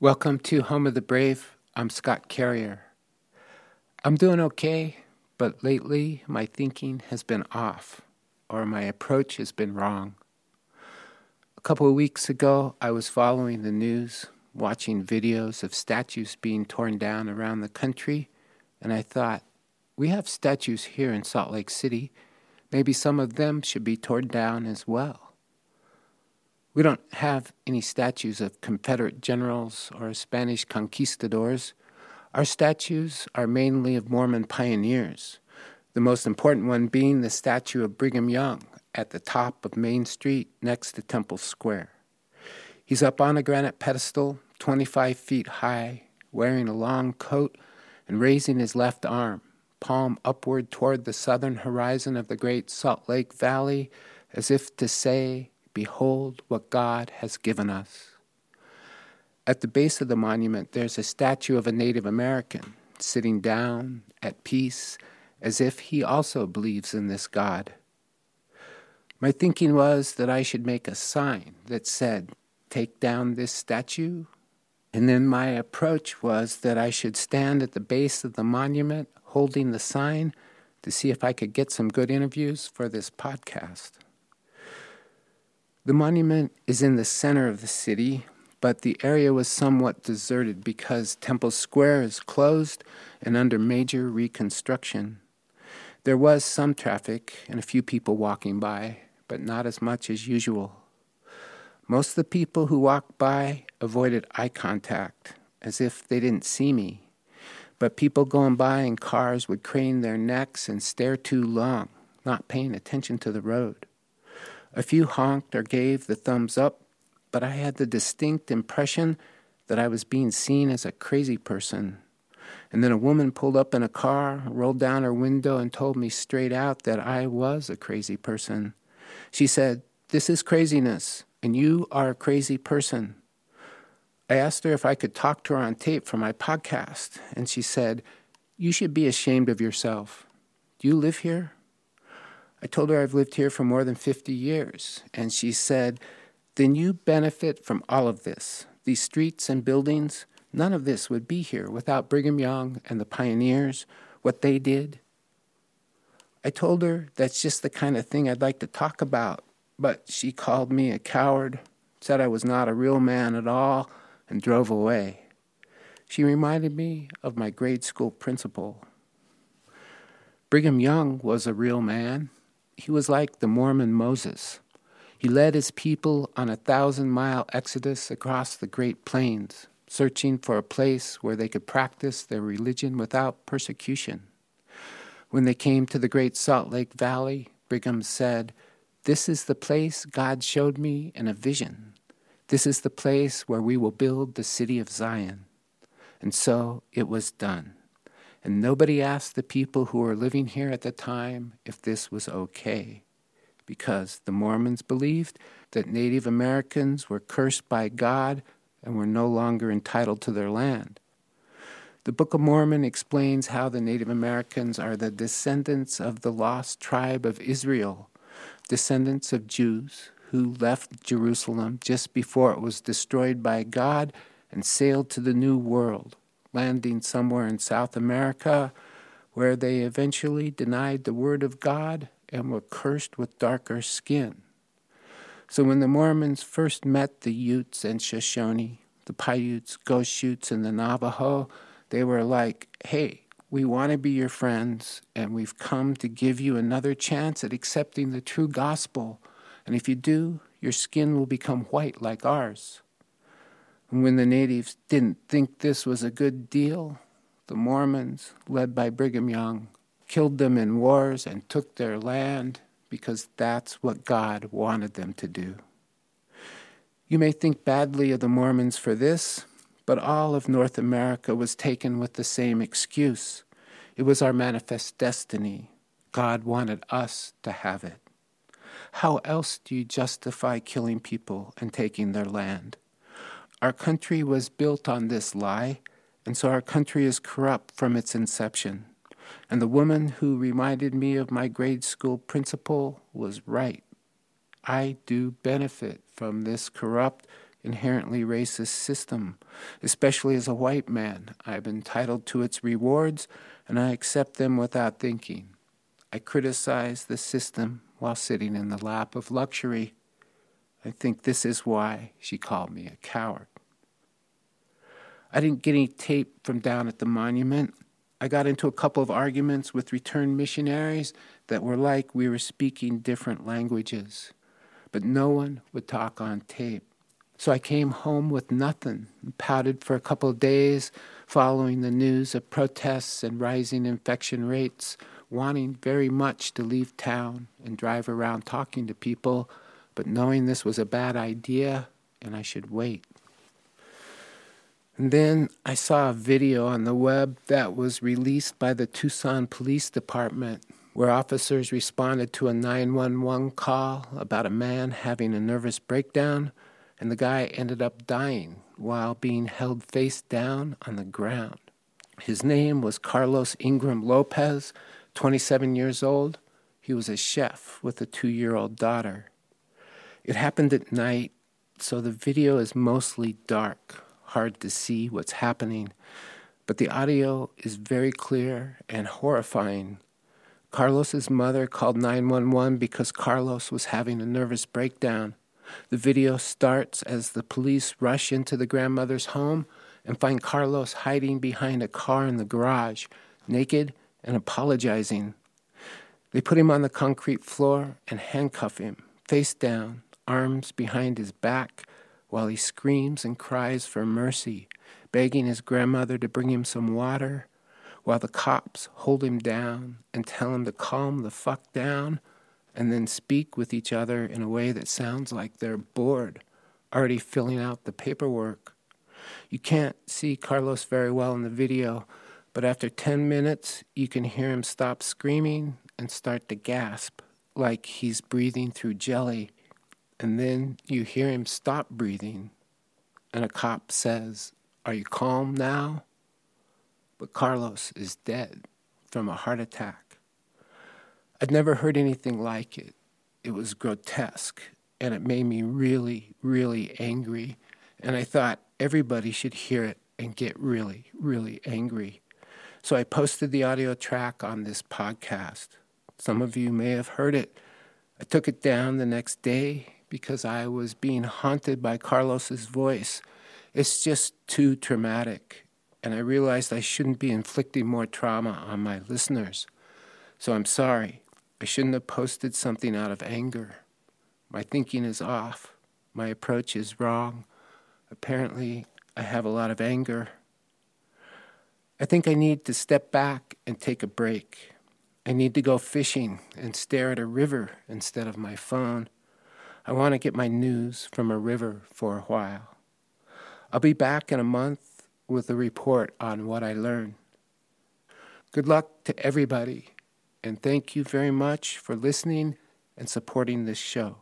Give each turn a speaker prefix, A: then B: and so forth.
A: Welcome to Home of the Brave. I'm Scott Carrier. I'm doing okay, but lately my thinking has been off, or my approach has been wrong. A couple of weeks ago, I was following the news, watching videos of statues being torn down around the country, and I thought, we have statues here in Salt Lake City. Maybe some of them should be torn down as well. We don't have any statues of Confederate generals or Spanish conquistadors. Our statues are mainly of Mormon pioneers, the most important one being the statue of Brigham Young at the top of Main Street next to Temple Square. He's up on a granite pedestal, 25 feet high, wearing a long coat and raising his left arm, palm upward toward the southern horizon of the great Salt Lake Valley, as if to say, Behold what God has given us. At the base of the monument, there's a statue of a Native American sitting down at peace as if he also believes in this God. My thinking was that I should make a sign that said, Take down this statue. And then my approach was that I should stand at the base of the monument holding the sign to see if I could get some good interviews for this podcast. The monument is in the center of the city, but the area was somewhat deserted because Temple Square is closed and under major reconstruction. There was some traffic and a few people walking by, but not as much as usual. Most of the people who walked by avoided eye contact, as if they didn't see me. But people going by in cars would crane their necks and stare too long, not paying attention to the road. A few honked or gave the thumbs up, but I had the distinct impression that I was being seen as a crazy person. And then a woman pulled up in a car, rolled down her window, and told me straight out that I was a crazy person. She said, This is craziness, and you are a crazy person. I asked her if I could talk to her on tape for my podcast, and she said, You should be ashamed of yourself. Do you live here? I told her I've lived here for more than 50 years, and she said, Then you benefit from all of this. These streets and buildings, none of this would be here without Brigham Young and the pioneers, what they did. I told her that's just the kind of thing I'd like to talk about, but she called me a coward, said I was not a real man at all, and drove away. She reminded me of my grade school principal. Brigham Young was a real man he was like the Mormon Moses. He led his people on a thousand mile exodus across the Great Plains, searching for a place where they could practice their religion without persecution. When they came to the Great Salt Lake Valley, Brigham said, This is the place God showed me in a vision. This is the place where we will build the city of Zion. And so it was done and nobody asked the people who were living here at the time if this was okay, because the Mormons believed that Native Americans were cursed by God and were no longer entitled to their land. The Book of Mormon explains how the Native Americans are the descendants of the lost tribe of Israel, descendants of Jews who left Jerusalem just before it was destroyed by God and sailed to the New World landing somewhere in South America, where they eventually denied the Word of God and were cursed with darker skin. So when the Mormons first met the Utes and Shoshone, the Paiutes, Goshutes, and the Navajo, they were like, hey, we want to be your friends, and we've come to give you another chance at accepting the true gospel. And if you do, your skin will become white like ours. And when the natives didn't think this was a good deal, the Mormons, led by Brigham Young, killed them in wars and took their land because that's what God wanted them to do. You may think badly of the Mormons for this, but all of North America was taken with the same excuse. It was our manifest destiny. God wanted us to have it. How else do you justify killing people and taking their land? Our country was built on this lie, and so our country is corrupt from its inception. And the woman who reminded me of my grade school principal was right. I do benefit from this corrupt, inherently racist system, especially as a white man. I'm entitled to its rewards, and I accept them without thinking. I criticize the system while sitting in the lap of luxury. I think this is why she called me a coward. I didn't get any tape from down at the monument. I got into a couple of arguments with returned missionaries that were like we were speaking different languages, but no one would talk on tape. So I came home with nothing and pouted for a couple of days following the news of protests and rising infection rates, wanting very much to leave town and drive around talking to people, but knowing this was a bad idea and I should wait. And then I saw a video on the web that was released by the Tucson Police Department where officers responded to a 911 call about a man having a nervous breakdown, and the guy ended up dying while being held face down on the ground. His name was Carlos Ingram Lopez, 27 years old. He was a chef with a two year old daughter. It happened at night, so the video is mostly dark hard to see what's happening, but the audio is very clear and horrifying. Carlos's mother called 911 because Carlos was having a nervous breakdown. The video starts as the police rush into the grandmother's home and find Carlos hiding behind a car in the garage, naked and apologizing. They put him on the concrete floor and handcuff him, face down, arms behind his back, while he screams and cries for mercy, begging his grandmother to bring him some water, while the cops hold him down and tell him to calm the fuck down and then speak with each other in a way that sounds like they're bored, already filling out the paperwork. You can't see Carlos very well in the video, but after 10 minutes, you can hear him stop screaming and start to gasp like he's breathing through jelly and then you hear him stop breathing, and a cop says, Are you calm now? But Carlos is dead from a heart attack. I'd never heard anything like it. It was grotesque, and it made me really, really angry. And I thought everybody should hear it and get really, really angry. So I posted the audio track on this podcast. Some of you may have heard it. I took it down the next day because I was being haunted by Carlos's voice. It's just too traumatic, and I realized I shouldn't be inflicting more trauma on my listeners. So I'm sorry. I shouldn't have posted something out of anger. My thinking is off. My approach is wrong. Apparently, I have a lot of anger. I think I need to step back and take a break. I need to go fishing and stare at a river instead of my phone. I want to get my news from a river for a while. I'll be back in a month with a report on what I learned. Good luck to everybody, and thank you very much for listening and supporting this show.